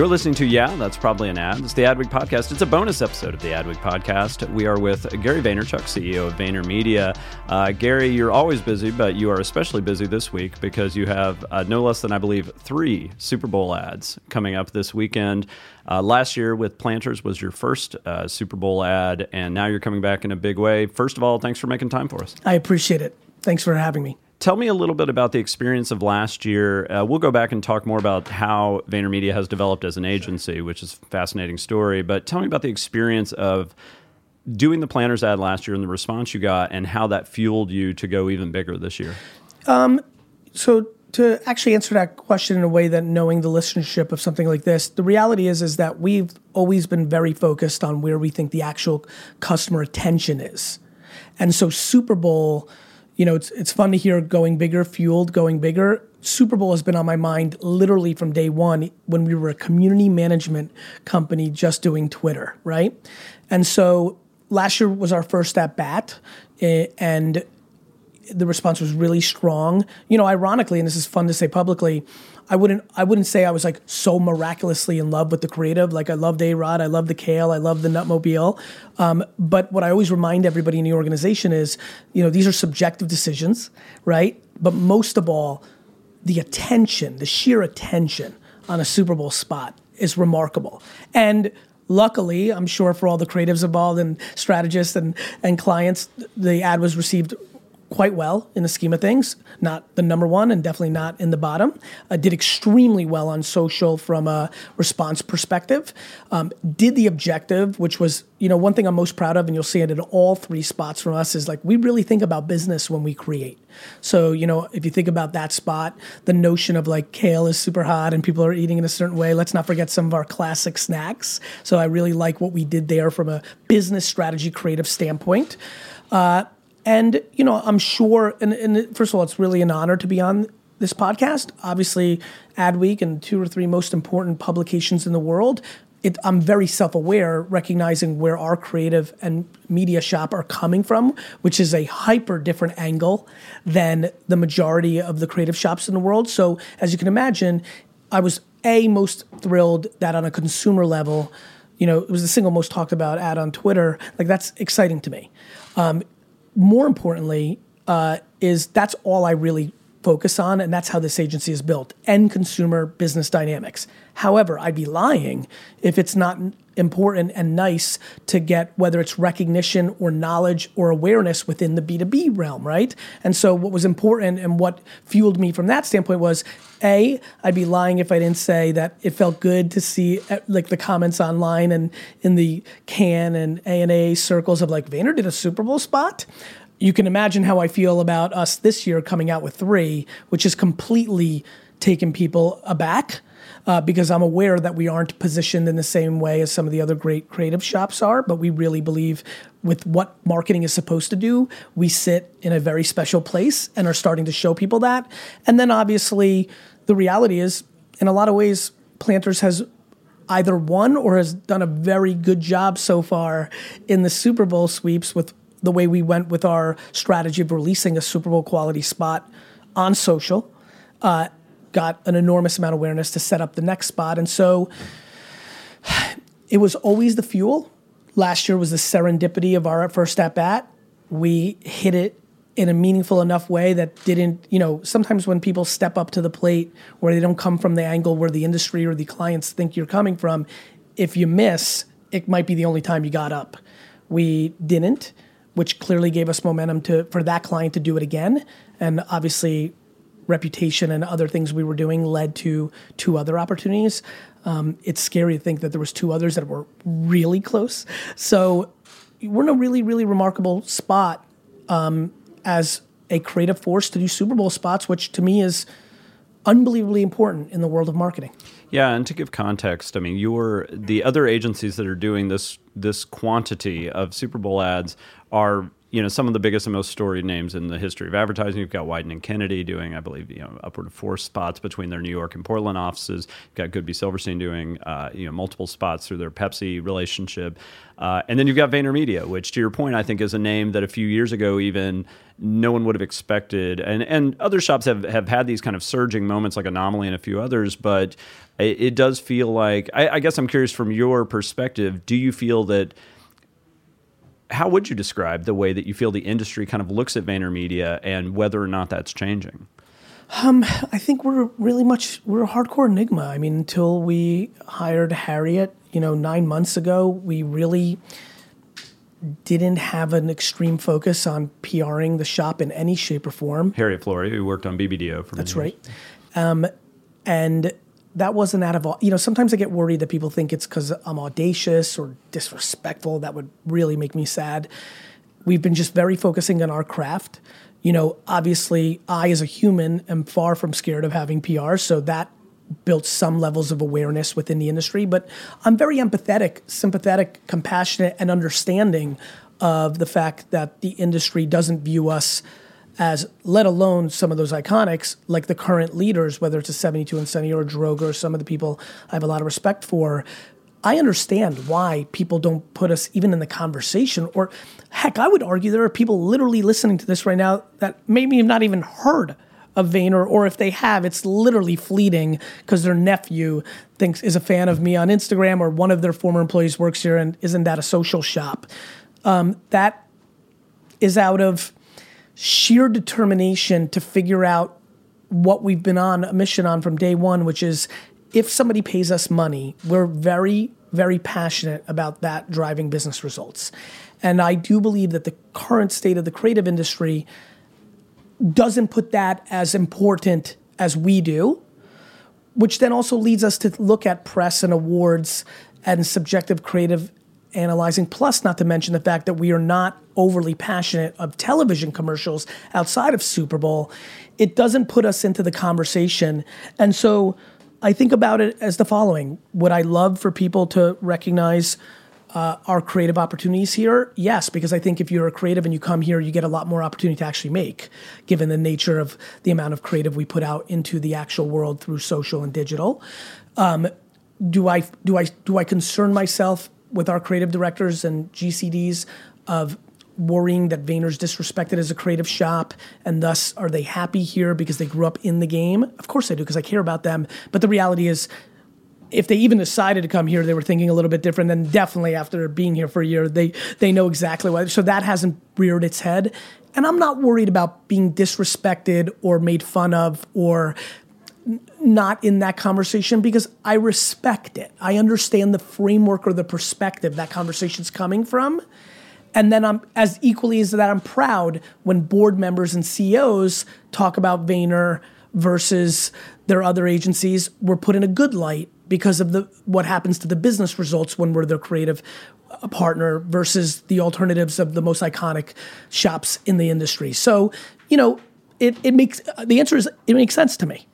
You're listening to Yeah, that's probably an ad. It's the Adweek podcast. It's a bonus episode of the Adweek podcast. We are with Gary Vaynerchuk, CEO of VaynerMedia. Uh, Gary, you're always busy, but you are especially busy this week because you have uh, no less than, I believe, three Super Bowl ads coming up this weekend. Uh, last year with Planters was your first uh, Super Bowl ad, and now you're coming back in a big way. First of all, thanks for making time for us. I appreciate it. Thanks for having me. Tell me a little bit about the experience of last year. Uh, we'll go back and talk more about how VaynerMedia has developed as an agency, which is a fascinating story. But tell me about the experience of doing the Planters ad last year and the response you got, and how that fueled you to go even bigger this year. Um, so to actually answer that question in a way that knowing the listenership of something like this, the reality is is that we've always been very focused on where we think the actual customer attention is, and so Super Bowl you know, it's it's fun to hear going bigger, fueled, going bigger. Super Bowl has been on my mind literally from day one when we were a community management company just doing Twitter, right? And so last year was our first at bat, eh, and the response was really strong. You know, ironically, and this is fun to say publicly, I wouldn't I wouldn't say I was like so miraculously in love with the creative. Like I loved A Rod, I love the Kale, I love the Nutmobile. Um, but what I always remind everybody in the organization is, you know, these are subjective decisions, right? But most of all, the attention, the sheer attention on a Super Bowl spot is remarkable. And luckily, I'm sure for all the creatives involved and strategists and, and clients, the ad was received quite well in the scheme of things. Not the number one, and definitely not in the bottom. Uh, did extremely well on social from a response perspective. Um, did the objective, which was you know one thing I'm most proud of, and you'll see it in all three spots from us is like we really think about business when we create. So you know if you think about that spot, the notion of like kale is super hot and people are eating in a certain way. Let's not forget some of our classic snacks. So I really like what we did there from a business strategy creative standpoint. Uh, and, you know, I'm sure, and, and first of all, it's really an honor to be on this podcast. Obviously, Adweek and two or three most important publications in the world. It, I'm very self aware, recognizing where our creative and media shop are coming from, which is a hyper different angle than the majority of the creative shops in the world. So, as you can imagine, I was A, most thrilled that on a consumer level, you know, it was the single most talked about ad on Twitter. Like, that's exciting to me. Um, more importantly, uh, is that's all I really focus on, and that's how this agency is built end consumer business dynamics. However, I'd be lying if it's not important and nice to get whether it's recognition or knowledge or awareness within the B2B realm, right? And so, what was important and what fueled me from that standpoint was A, I'd be lying if I didn't say that it felt good to see uh, like the comments online and in the Cannes and A&A circles of like, Vayner did a Super Bowl spot you can imagine how I feel about us this year coming out with three, which has completely taken people aback uh, because I'm aware that we aren't positioned in the same way as some of the other great creative shops are, but we really believe with what marketing is supposed to do, we sit in a very special place and are starting to show people that. And then obviously, the reality is, in a lot of ways, Planters has either won or has done a very good job so far in the Super Bowl sweeps with the way we went with our strategy of releasing a Super Bowl quality spot on social. Uh, got an enormous amount of awareness to set up the next spot. And so it was always the fuel. Last year was the serendipity of our first at bat. We hit it in a meaningful enough way that didn't, you know, sometimes when people step up to the plate where they don't come from the angle where the industry or the clients think you're coming from, if you miss, it might be the only time you got up. We didn't, which clearly gave us momentum to for that client to do it again. And obviously reputation and other things we were doing led to two other opportunities. Um, it's scary to think that there was two others that were really close. So we're in a really, really remarkable spot um, as a creative force to do Super Bowl spots, which to me is unbelievably important in the world of marketing. Yeah, and to give context, I mean, you're the other agencies that are doing this this quantity of Super Bowl ads are you know some of the biggest and most storied names in the history of advertising. You've got Wieden and Kennedy doing, I believe, you know, upward of four spots between their New York and Portland offices. You've got Goodby Silverstein doing, uh, you know, multiple spots through their Pepsi relationship, uh, and then you've got VaynerMedia, which, to your point, I think is a name that a few years ago even no one would have expected. And and other shops have have had these kind of surging moments, like Anomaly and a few others, but it, it does feel like. I, I guess I'm curious from your perspective. Do you feel that? How would you describe the way that you feel the industry kind of looks at VaynerMedia and whether or not that's changing? Um, I think we're really much we're a hardcore enigma. I mean, until we hired Harriet, you know, nine months ago, we really didn't have an extreme focus on PRing the shop in any shape or form. Harriet Flory, who worked on BBDO for that's right, um, and that wasn't out of you know sometimes i get worried that people think it's because i'm audacious or disrespectful that would really make me sad. We've been just very focusing on our craft. You know obviously i as a human am far from scared of having pr so that built some levels of awareness within the industry but i'm very empathetic sympathetic compassionate and understanding of the fact that the industry doesn't view us as let alone some of those iconics like the current leaders, whether it's a 72 and Sunny or Droga or some of the people I have a lot of respect for. I understand why people don't put us even in the conversation. Or heck, I would argue there are people literally listening to this right now that maybe have not even heard of Vayner, or if they have, it's literally fleeting because their nephew thinks is a fan of me on Instagram, or one of their former employees works here, and isn't that a social shop? Um, that is out of sheer determination to figure out what we've been on a mission on from day one, which is if somebody pays us money, we're very, very passionate about that driving business results. And I do believe that the current state of the creative industry doesn't put that as important as we do, which then also leads us to look at press and awards and subjective creative analyzing, plus, not to mention the fact that we are not overly passionate of television commercials outside of Super Bowl, it doesn't put us into the conversation. And so I think about it as the following Would I love for people to recognize uh, our creative opportunities here? Yes, because I think if you're a creative and you come here, you get a lot more opportunity to actually make, given the nature of the amount of creative we put out into the actual world through social and digital. Um, do I do I do I concern myself with our creative directors and GCDs of worrying that Vayner's disrespected as a creative shop, and thus are they happy here because they grew up in the game? Of course I do, because I care about them. But the reality is, if they even decided to come here, they were thinking a little bit different. Then definitely after being here for a year, they they know exactly why. So that hasn't reared its head, and I'm not worried about being disrespected or made fun of or not in that conversation because I respect it. I understand the framework or the perspective that conversation's coming from. And then I'm as equally as that I'm proud when board members and CEOs talk about Vayner versus their other agencies, we're put in a good light because of the what happens to the business results when we're their creative uh, partner versus the alternatives of the most iconic shops in the industry. So, you know, it, it makes the answer is it makes sense to me.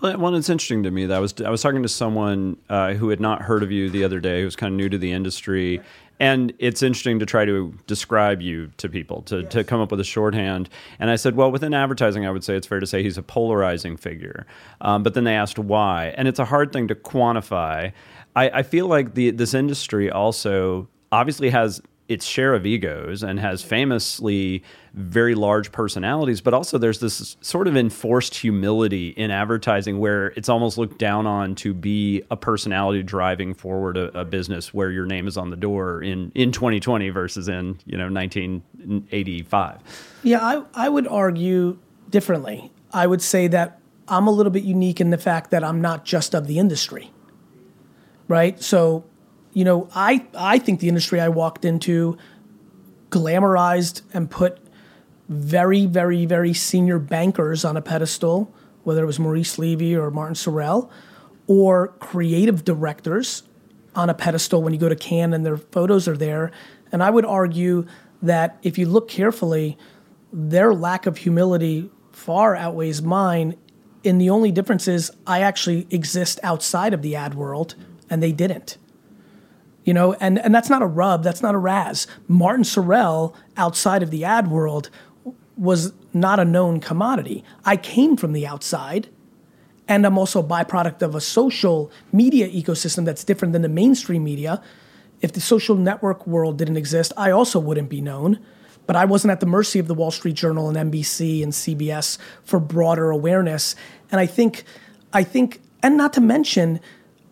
Well, well, it's interesting to me that I was I was talking to someone uh, who had not heard of you the other day, who was kind of new to the industry, and it's interesting to try to describe you to people to, yes. to come up with a shorthand. And i said well within advertising i would say it's fair to say he's a polarizing figure. Um, but then they asked why. And it's a hard thing to quantify. I, I feel like the, this industry also obviously has its share of egos and has famously very large personalities, but also there's this sort of enforced humility in advertising where it's almost looked down on to be a personality driving forward a, a business where your name is on the door in, in 2020 versus in you know 1985. Yeah, I, I would argue differently. I would say that I'm a little bit unique in the fact that I'm not just of the industry, right? So you know, I I think the industry I walked into glamorized and put very, very, very senior bankers on a pedestal, whether it was Maurice Levy or Martin Sorrell, or creative directors on a pedestal when you go to Cannes and their photos are there. And I would argue that if you look carefully, their lack of humility far outweighs mine. And the only difference is I actually exist outside of the ad world and they didn't you know, and, and that's not a rub, that's not a razz. Martin Sorrell, outside of the ad world, was not a known commodity. I came from the outside, and I'm also a byproduct of a social media ecosystem that's different than the mainstream media. If the social network world didn't exist, I also wouldn't be known. But I wasn't at the mercy of the Wall Street Journal and NBC and CBS for broader awareness. And I think, I think, and not to mention,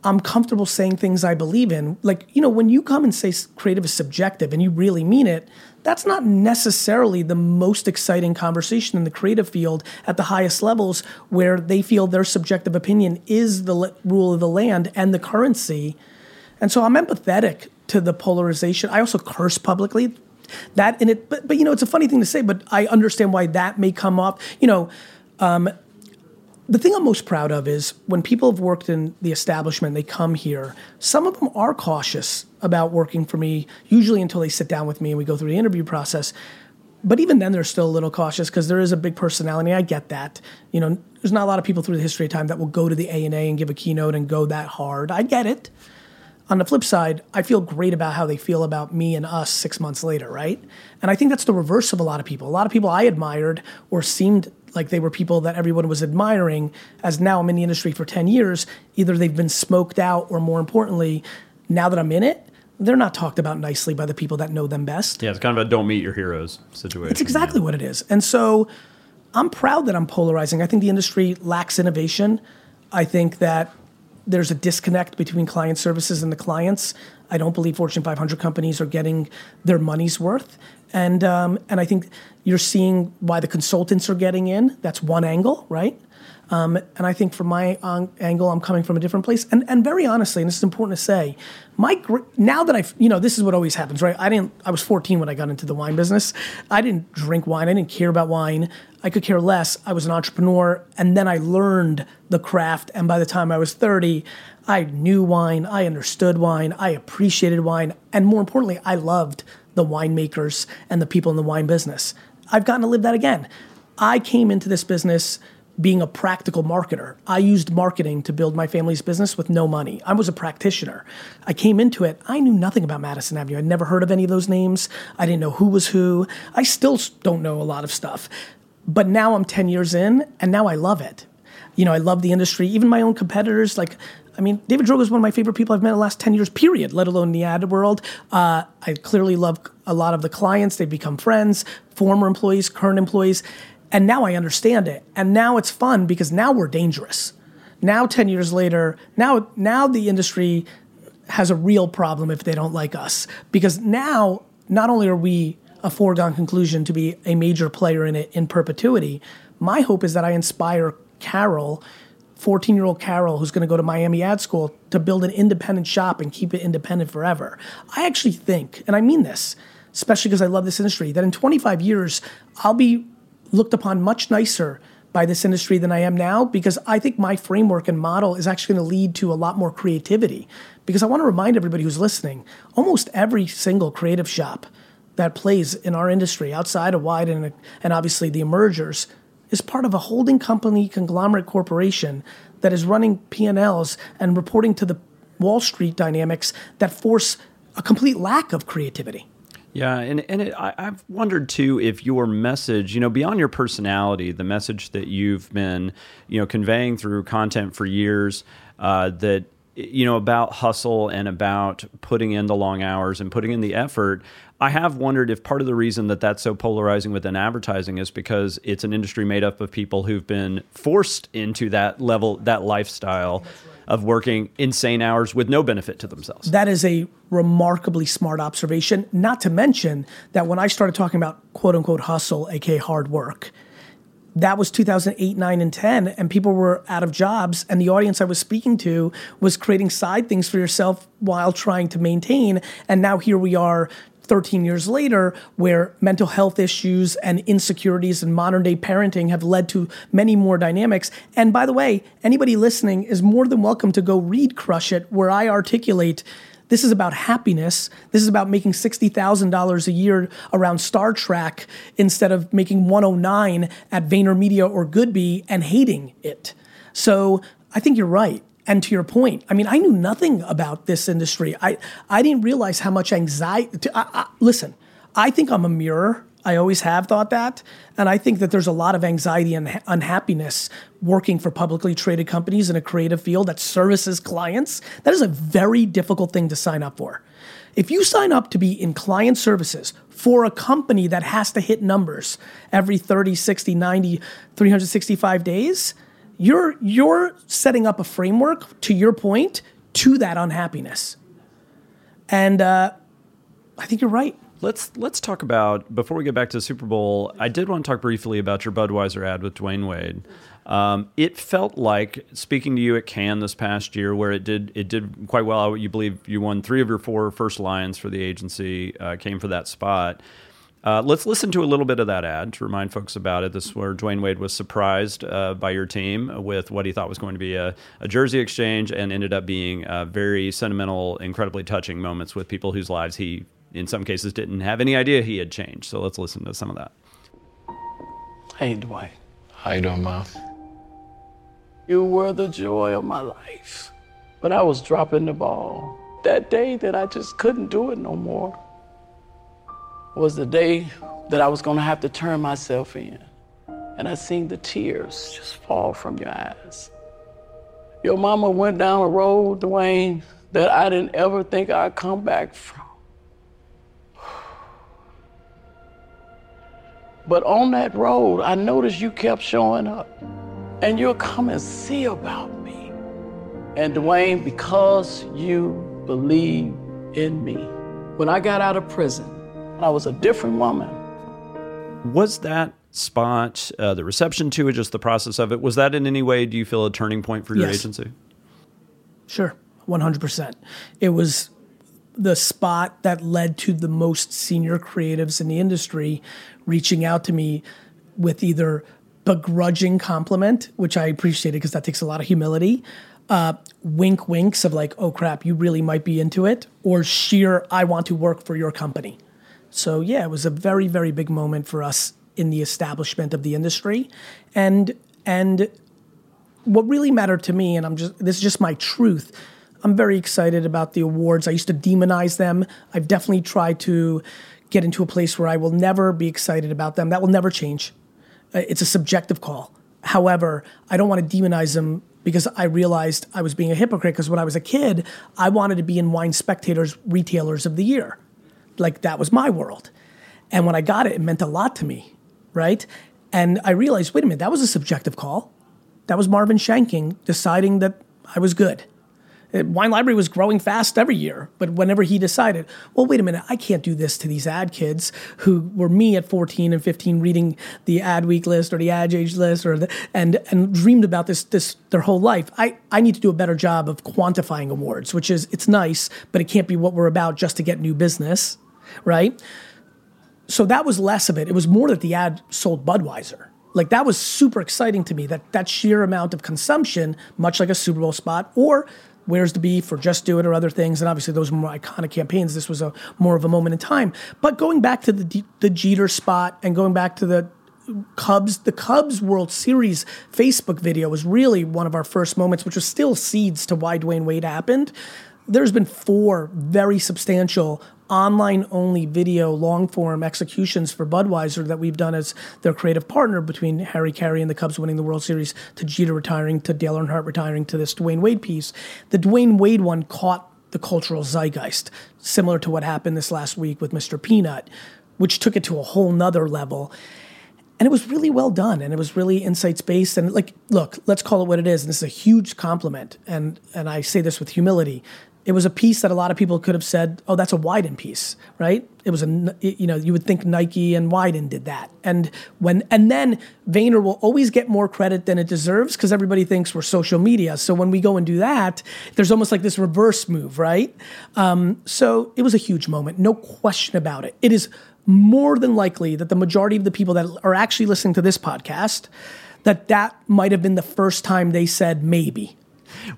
I'm comfortable saying things I believe in. Like, you know, when you come and say creative is subjective and you really mean it, that's not necessarily the most exciting conversation in the creative field at the highest levels where they feel their subjective opinion is the rule of the land and the currency. And so I'm empathetic to the polarization. I also curse publicly. That in it, but, but you know, it's a funny thing to say, but I understand why that may come up. You know, um, the thing I'm most proud of is when people have worked in the establishment, they come here. Some of them are cautious about working for me, usually until they sit down with me and we go through the interview process. But even then, they're still a little cautious because there is a big personality. I get that. You know, there's not a lot of people through the history of time that will go to the A and A and give a keynote and go that hard. I get it. On the flip side, I feel great about how they feel about me and us six months later, right? And I think that's the reverse of a lot of people. A lot of people I admired or seemed like they were people that everyone was admiring. As now I'm in the industry for 10 years, either they've been smoked out, or more importantly, now that I'm in it, they're not talked about nicely by the people that know them best. Yeah, it's kind of a don't meet your heroes situation. It's exactly yeah. what it is. And so I'm proud that I'm polarizing. I think the industry lacks innovation. I think that there's a disconnect between client services and the clients. I don't believe Fortune 500 companies are getting their money's worth. And, um, and I think you're seeing why the consultants are getting in. That's one angle, right? Um, and I think from my angle, I'm coming from a different place. And, and very honestly, and this is important to say, my gr- now that I've, you know, this is what always happens, right? I didn't, I was 14 when I got into the wine business. I didn't drink wine. I didn't care about wine. I could care less. I was an entrepreneur. And then I learned the craft. And by the time I was 30, I knew wine. I understood wine. I appreciated wine. And more importantly, I loved the winemakers and the people in the wine business. I've gotten to live that again. I came into this business being a practical marketer. I used marketing to build my family's business with no money. I was a practitioner. I came into it, I knew nothing about Madison Avenue. I'd never heard of any of those names. I didn't know who was who. I still don't know a lot of stuff. But now I'm 10 years in, and now I love it. You know, I love the industry. Even my own competitors, like I mean, David Droga is one of my favorite people I've met in the last 10 years, period, let alone the ad world. Uh, I clearly love a lot of the clients. They've become friends, former employees, current employees. And now I understand it. And now it's fun because now we're dangerous. Now, 10 years later, now, now the industry has a real problem if they don't like us. Because now, not only are we a foregone conclusion to be a major player in it in perpetuity, my hope is that I inspire Carol 14 year old Carol who's going to go to Miami Ad School to build an independent shop and keep it independent forever. I actually think, and I mean this, especially because I love this industry, that in 25 years, I'll be looked upon much nicer by this industry than I am now because I think my framework and model is actually going to lead to a lot more creativity. Because I want to remind everybody who's listening almost every single creative shop that plays in our industry outside of Wieden and, and obviously the emergers is part of a holding company conglomerate corporation that is running P&Ls and reporting to the Wall Street dynamics that force a complete lack of creativity. Yeah, and and it, I, have wondered too if your message, you know, beyond your personality, the message that you've been, you know, conveying through content for years, uh, that you know about hustle and about putting in the long hours and putting in the effort. I have wondered if part of the reason that that's so polarizing within advertising is because it's an industry made up of people who've been forced into that level, that lifestyle of working insane hours with no benefit to themselves. That is a remarkably smart observation. Not to mention that when I started talking about quote unquote hustle, aka hard work, that was 2008, 9, and 10, and people were out of jobs. And the audience I was speaking to was creating side things for yourself while trying to maintain. And now here we are 13 years later, where mental health issues and insecurities and modern day parenting have led to many more dynamics. And by the way, anybody listening is more than welcome to go read Crush It, where I articulate this is about happiness. This is about making $60,000 a year around Star Trek instead of making 109 at VaynerMedia or Goodby and hating it. So I think you're right. And to your point, I mean, I knew nothing about this industry. I, I didn't realize how much anxiety. I, I, listen, I think I'm a mirror. I always have thought that. And I think that there's a lot of anxiety and unhappiness working for publicly traded companies in a creative field that services clients. That is a very difficult thing to sign up for. If you sign up to be in client services for a company that has to hit numbers every 30, 60, 90, 365 days, you're you're setting up a framework to your point to that unhappiness and uh, i think you're right let's let's talk about before we get back to the super bowl i did want to talk briefly about your budweiser ad with Dwyane wade um, it felt like speaking to you at Cannes this past year, where it did it did quite well. You believe you won three of your four first Lions for the agency, uh, came for that spot. Uh, let's listen to a little bit of that ad to remind folks about it. This is where Dwyane Wade was surprised uh, by your team with what he thought was going to be a, a jersey exchange and ended up being uh, very sentimental, incredibly touching moments with people whose lives he, in some cases, didn't have any idea he had changed. So let's listen to some of that. Hey, Dwyane. How you doing, Mom? You were the joy of my life. But I was dropping the ball. That day that I just couldn't do it no more was the day that I was going to have to turn myself in. And I seen the tears just fall from your eyes. Your mama went down a road, Dwyane, that I didn't ever think I'd come back from. But on that road, I noticed you kept showing up. And you'll come and see about me. And Dwyane, because you believe in me. When I got out of prison, I was a different woman. Was that spot, uh, the reception to it, just the process of it, was that in any way, do you feel, a turning point for your yes. agency? Sure, 100%. It was the spot that led to the most senior creatives in the industry reaching out to me with either begrudging compliment, which I appreciated because that takes a lot of humility, uh, wink winks of like, oh crap, you really might be into it, or sheer, I want to work for your company. So yeah, it was a very very big moment for us in the establishment of the industry, and and what really mattered to me, and I'm just this is just my truth. I'm very excited about the awards. I used to demonize them. I've definitely tried to get into a place where I will never be excited about them. That will never change. Uh, it's a subjective call. However, I don't want to demonize them because I realized I was being a hypocrite because when I was a kid, I wanted to be in Wine Spectator's Retailers of the Year like that was my world. And when I got it, it meant a lot to me, right? And I realized, wait a minute, that was a subjective call. That was Marvin Shanken deciding that I was good. Uh, Wine Library was growing fast every year, but whenever he decided, well, wait a minute, I can't do this to these ad kids who were me at 14 and 15 reading the ad week list or the ad age list or the, and and dreamed about this this their whole life. I, I need to do a better job of quantifying awards, which is it's nice, but it can't be what we're about just to get new business right? So that was less of it. It was more that the ad sold Budweiser. Like that was super exciting to me. That that sheer amount of consumption, much like a Super Bowl spot, or Where's the Beef or Just Do It or other things. And obviously, those more iconic campaigns. This was a more of a moment in time. But going back to the the Jeter spot and going back to the Cubs, the Cubs World Series Facebook video was really one of our first moments, which was still seeds to why Dwyane Wade happened. There's been four very substantial online only video long form executions for Budweiser that we've done as their creative partner between Harry Caray and the Cubs winning the World Series to Jeter retiring to Dale Earnhardt retiring to this Dwyane Wade piece. The Dwyane Wade one caught the cultural zeitgeist, similar to what happened this last week with Mr. Peanut, which took it to a whole nother level. And it was really well done and it was really insights based. And like, look, let's call it what it is. And this is a huge compliment. And and I say this with humility it was a piece that a lot of people could have said, "Oh, that's a Wieden piece," right? It was a you know you would think Nike and Wieden did that, and when and then Vayner will always get more credit than it deserves because everybody thinks we're social media. So when we go and do that, there's almost like this reverse move, right? Um, so it was a huge moment, no question about it. It is more than likely that the majority of the people that are actually listening to this podcast that that might have been the first time they said maybe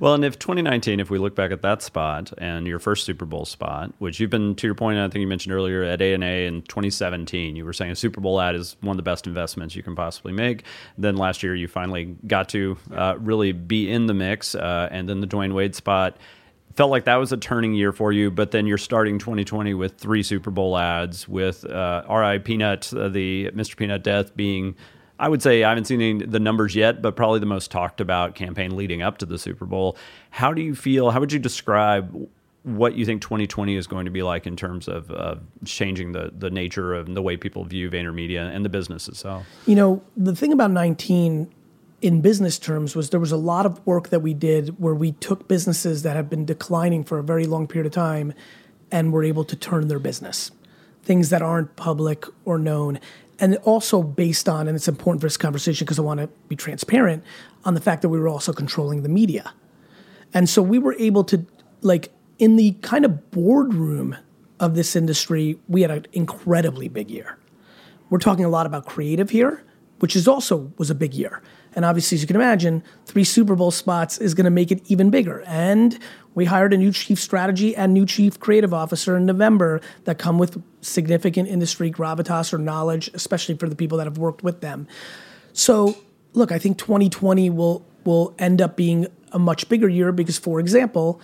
well, and if 2019, if we look back at that spot and your first Super Bowl spot, which you've been to your point, I think you mentioned earlier at A and A in 2017, you were saying a Super Bowl ad is one of the best investments you can possibly make. Then last year, you finally got to uh, really be in the mix, uh, and then the Dwyane Wade spot felt like that was a turning year for you, but then you're starting 2020 with three Super Bowl ads, with uh, R.I. Peanut, uh, the Mr. Peanut death being I would say I haven't seen any, the numbers yet, but probably the most talked about campaign leading up to the Super Bowl. How do you feel? How would you describe what you think 2020 is going to be like in terms of uh, changing the the nature of the way people view VaynerMedia and the business itself? You know, the thing about 19 in business terms was there was a lot of work that we did where we took businesses that have been declining for a very long period of time and were able to turn their business. Things that aren't public or known and also based on, and it's important for this conversation because I want to be transparent on the fact that we were also controlling the media. And so we were able to, like, in the kind of boardroom of this industry, we had an incredibly big year. We're talking a lot about creative here, which is also was a big year. And obviously, as you can imagine, three Super Bowl spots is going to make it even bigger. And we hired a new chief strategy and new chief creative officer in November that come with significant industry gravitas or knowledge, especially for the people that have worked with them. So, look, I think 2020 will will end up being a much bigger year because, for example,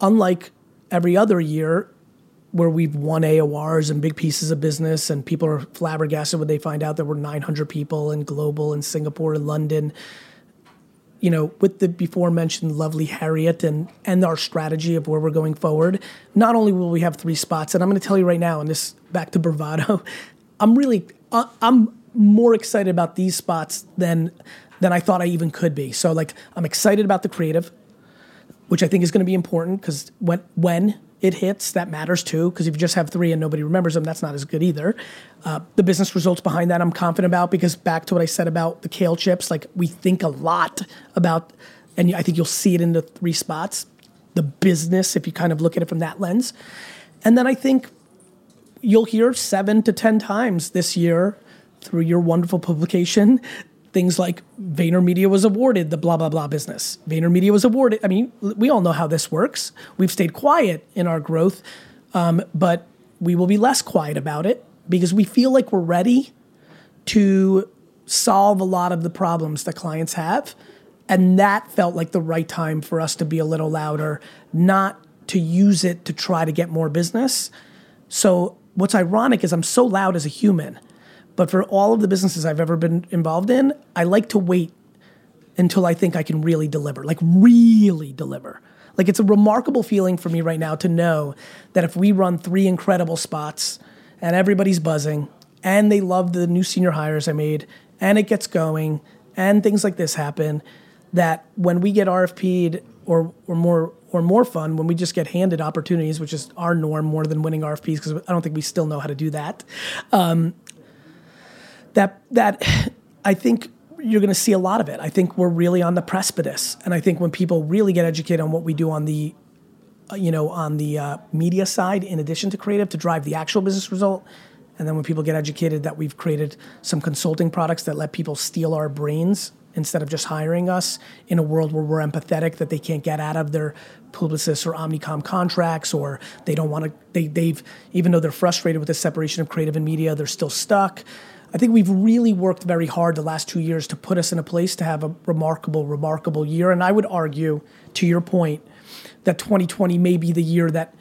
unlike every other year, where we've won AORs and big pieces of business, and people are flabbergasted when they find out that we're 900 people in global in Singapore and London. You know, with the before mentioned lovely Harriet and and our strategy of where we're going forward, not only will we have three spots, and I'm going to tell you right now, and this back to bravado, I'm really uh, I'm more excited about these spots than than I thought I even could be. So like I'm excited about the creative, which I think is going to be important because when when it hits, that matters too. Because if you just have three and nobody remembers them, that's not as good either. Uh, the business results behind that, I'm confident about because back to what I said about the kale chips, like we think a lot about, and I think you'll see it in the three spots. The business, if you kind of look at it from that lens, and then I think you'll hear seven to ten times this year through your wonderful publication things like VaynerMedia was awarded the blah blah blah business. VaynerMedia was awarded. I mean, we all know how this works. We've stayed quiet in our growth, um, but we will be less quiet about it because we feel like we're ready to solve a lot of the problems that clients have, and that felt like the right time for us to be a little louder, not to use it to try to get more business. So what's ironic is I'm so loud as a human but for all of the businesses I've ever been involved in, I like to wait until I think I can really deliver, like really deliver. Like it's a remarkable feeling for me right now to know that if we run three incredible spots and everybody's buzzing and they love the new senior hires I made and it gets going and things like this happen, that when we get RFP'd or, or more or more fun when we just get handed opportunities, which is our norm more than winning RFPs because I don't think we still know how to do that. Um, that that I think you're going to see a lot of it. I think we're really on the precipice, and I think when people really get educated on what we do on the, uh, you know, on the uh, media side, in addition to creative, to drive the actual business result, and then when people get educated that we've created some consulting products that let people steal our brains instead of just hiring us in a world where we're empathetic that they can't get out of their publicis or omnicom contracts or they don't want to they, they've even though they're frustrated with the separation of creative and media they're still stuck I think we've really worked very hard the last two years to put us in a place to have a remarkable, remarkable year. And I would argue, to your point, that 2020 may be the year that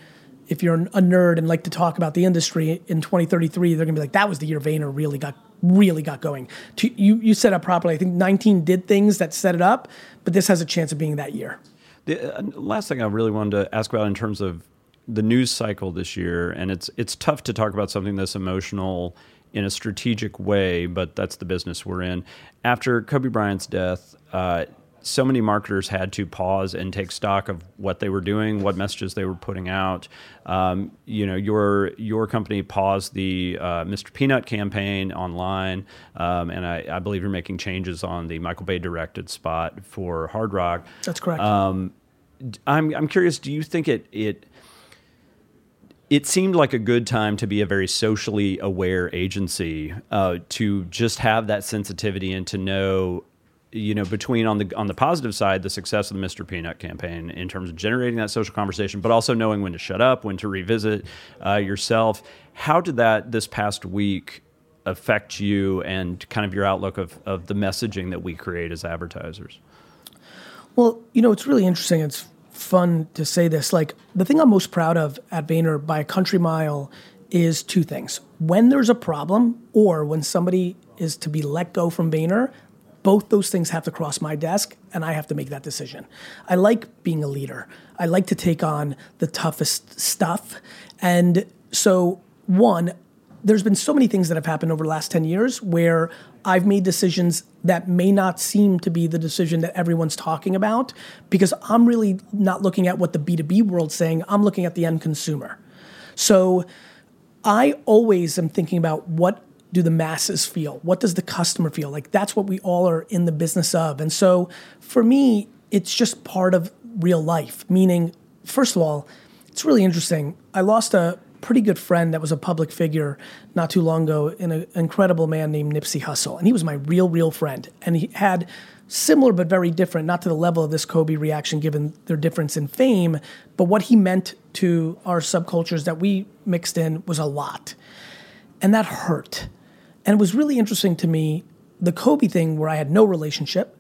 if you're a nerd and like to talk about the industry in 2033, they're gonna be like, that was the year Vayner really got really got going. To, you you set up properly. I think 19 did things that set it up, but this has a chance of being that year. The uh, last thing I really wanted to ask about in terms of the news cycle this year, and it's it's tough to talk about something that's emotional in a strategic way, but that's the business we're in. After Kobe Bryant's death, uh, so many marketers had to pause and take stock of what they were doing, what messages they were putting out. Um, you know, your your company paused the uh, Mr. Peanut campaign online, um, and I, I, believe you're making changes on the Michael Bay directed spot for Hard Rock. That's correct. Um, I'm I'm curious. Do you think it it it seemed like a good time to be a very socially aware agency uh, to just have that sensitivity and to know you know between on the on the positive side the success of the Mr. Peanut campaign in terms of generating that social conversation but also knowing when to shut up when to revisit uh, yourself how did that this past week affect you and kind of your outlook of, of the messaging that we create as advertisers well you know it's really interesting it's fun to say this like the thing i'm most proud of at Vayner by a country mile is two things when there's a problem or when somebody is to be let go from Vayner both those things have to cross my desk and I have to make that decision. I like being a leader. I like to take on the toughest stuff. And so, one, there's been so many things that have happened over the last 10 years where I've made decisions that may not seem to be the decision that everyone's talking about because I'm really not looking at what the B2B world's saying, I'm looking at the end consumer. So I always am thinking about what do the masses feel? What does the customer feel? Like that's what we all are in the business of. And so for me, it's just part of real life, meaning, first of all, it's really interesting. I lost a pretty good friend that was a public figure not too long ago, an incredible man named Nipsey Hussle. And he was my real, real friend. And he had similar but very different, not to the level of this Kobe reaction given their difference in fame, but what he meant to our subcultures that we mixed in was a lot. And that hurt. And it was really interesting to me the Kobe thing where I had no relationship,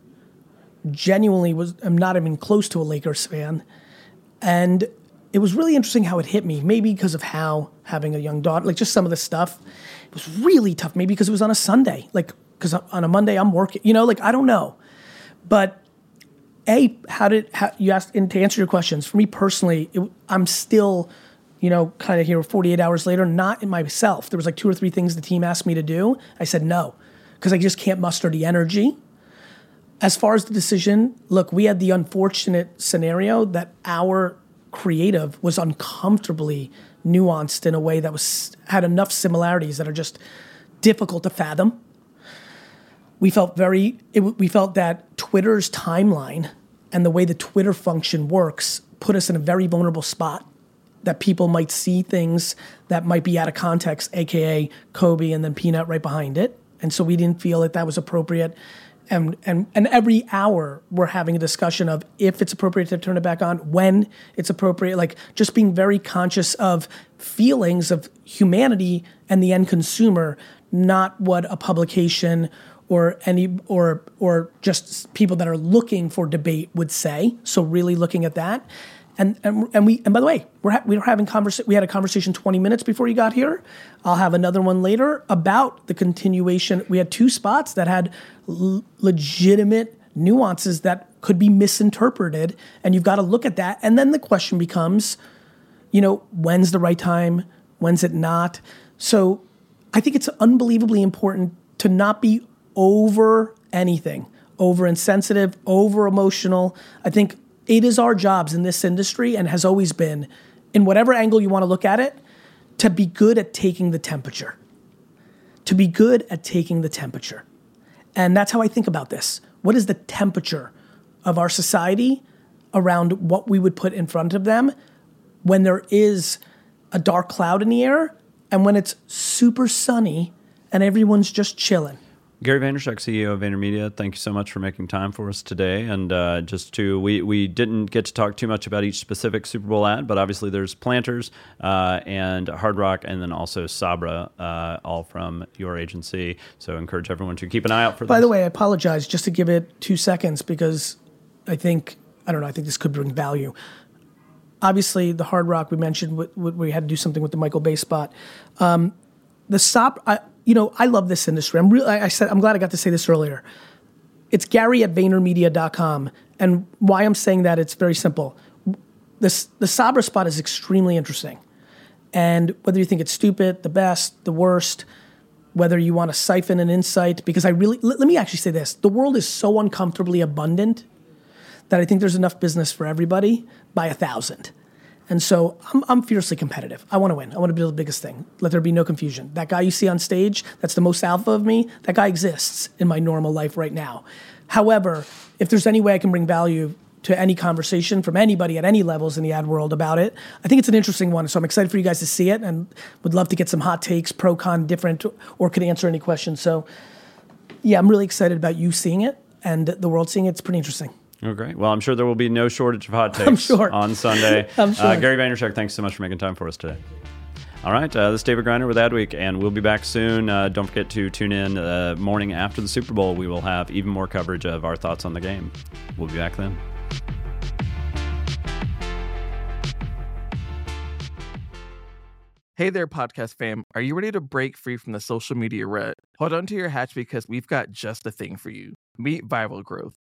genuinely was I'm not even close to a Lakers fan. And it was really interesting how it hit me, maybe because of how having a young daughter, like just some of the stuff. It was really tough, maybe because it was on a Sunday, like because on a Monday I'm working, you know, like I don't know. But a, how did how, you asked? And to answer your questions, for me personally, it, I'm still you know, kind of here 48 hours later, not in myself. There was like two or three things the team asked me to do. I said no, because I just can't muster the energy. As far as the decision, look, we had the unfortunate scenario that our creative was uncomfortably nuanced in a way that was had enough similarities that are just difficult to fathom. We felt very it, we felt that Twitter's timeline and the way the Twitter function works put us in a very vulnerable spot that people might see things that might be out of context, aka Kobe and then Peanut right behind it. And so we didn't feel that that was appropriate. And, and, and every hour we're having a discussion of if it's appropriate to turn it back on, when it's appropriate, like just being very conscious of feelings of humanity and the end consumer, not what a publication or any or or just people that are looking for debate would say. So really looking at that. And, and, and we and by the way, we're ha- we were having conversa- we had a conversation 20 minutes before you got here. I'll have another one later about the continuation. We had two spots that had l- legitimate nuances that could be misinterpreted, and you've got to look at that. And then the question becomes, you know, when's the right time? When's it not? So I think it's unbelievably important to not be over anything, over insensitive, over emotional. I think it is our jobs in this industry and has always been, in whatever angle you want to look at it, to be good at taking the temperature. To be good at taking the temperature. And that's how I think about this. What is the temperature of our society around what we would put in front of them when there is a dark cloud in the air and when it's super sunny and everyone's just chilling? Gary Vaynerchuk, CEO of VaynerMedia, thank you so much for making time for us today. And uh, just to, we, we didn't get to talk too much about each specific Super Bowl ad, but obviously there's Planters uh, and Hard Rock, and then also Sabra, uh, all from your agency. So encourage everyone to keep an eye out for. That. By the way, I apologize just to give it two seconds because I think I don't know. I think this could bring value. Obviously, the Hard Rock we mentioned, we had to do something with the Michael Bay spot. Um, the stop. You know, I love this industry. I'm really, I said, I'm glad I got to say this earlier. It's Gary at VaynerMedia.com. And why I'm saying that, it's very simple. This, the Sabra spot is extremely interesting. And whether you think it's stupid, the best, the worst, whether you want to siphon an insight, because I really, let, let me actually say this the world is so uncomfortably abundant that I think there's enough business for everybody by a thousand. And so I'm, I'm fiercely competitive. I want to win. I want to build the biggest thing. Let there be no confusion. That guy you see on stage, that's the most alpha of me, that guy exists in my normal life right now. However, if there's any way I can bring value to any conversation from anybody at any levels in the ad world about it, I think it's an interesting one. So I'm excited for you guys to see it and would love to get some hot takes, pro, con, different, or could answer any questions. So yeah, I'm really excited about you seeing it and the world seeing it. It's pretty interesting. Oh, great. Well, I'm sure there will be no shortage of hot takes sure. on Sunday. I'm sure. Uh, Gary Vaynerchuk, thanks so much for making time for us today. All right, uh, this is David Griner with Adweek, and we'll be back soon. Uh, don't forget to tune in uh, morning after the Super Bowl. We will have even more coverage of our thoughts on the game. We'll be back then. Hey there, podcast fam. Are you ready to break free from the social media rut? Hold on to your hatch because we've got just the thing for you. Meet Viral Growth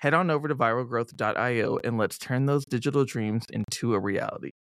Head on over to viralgrowth.io and let's turn those digital dreams into a reality.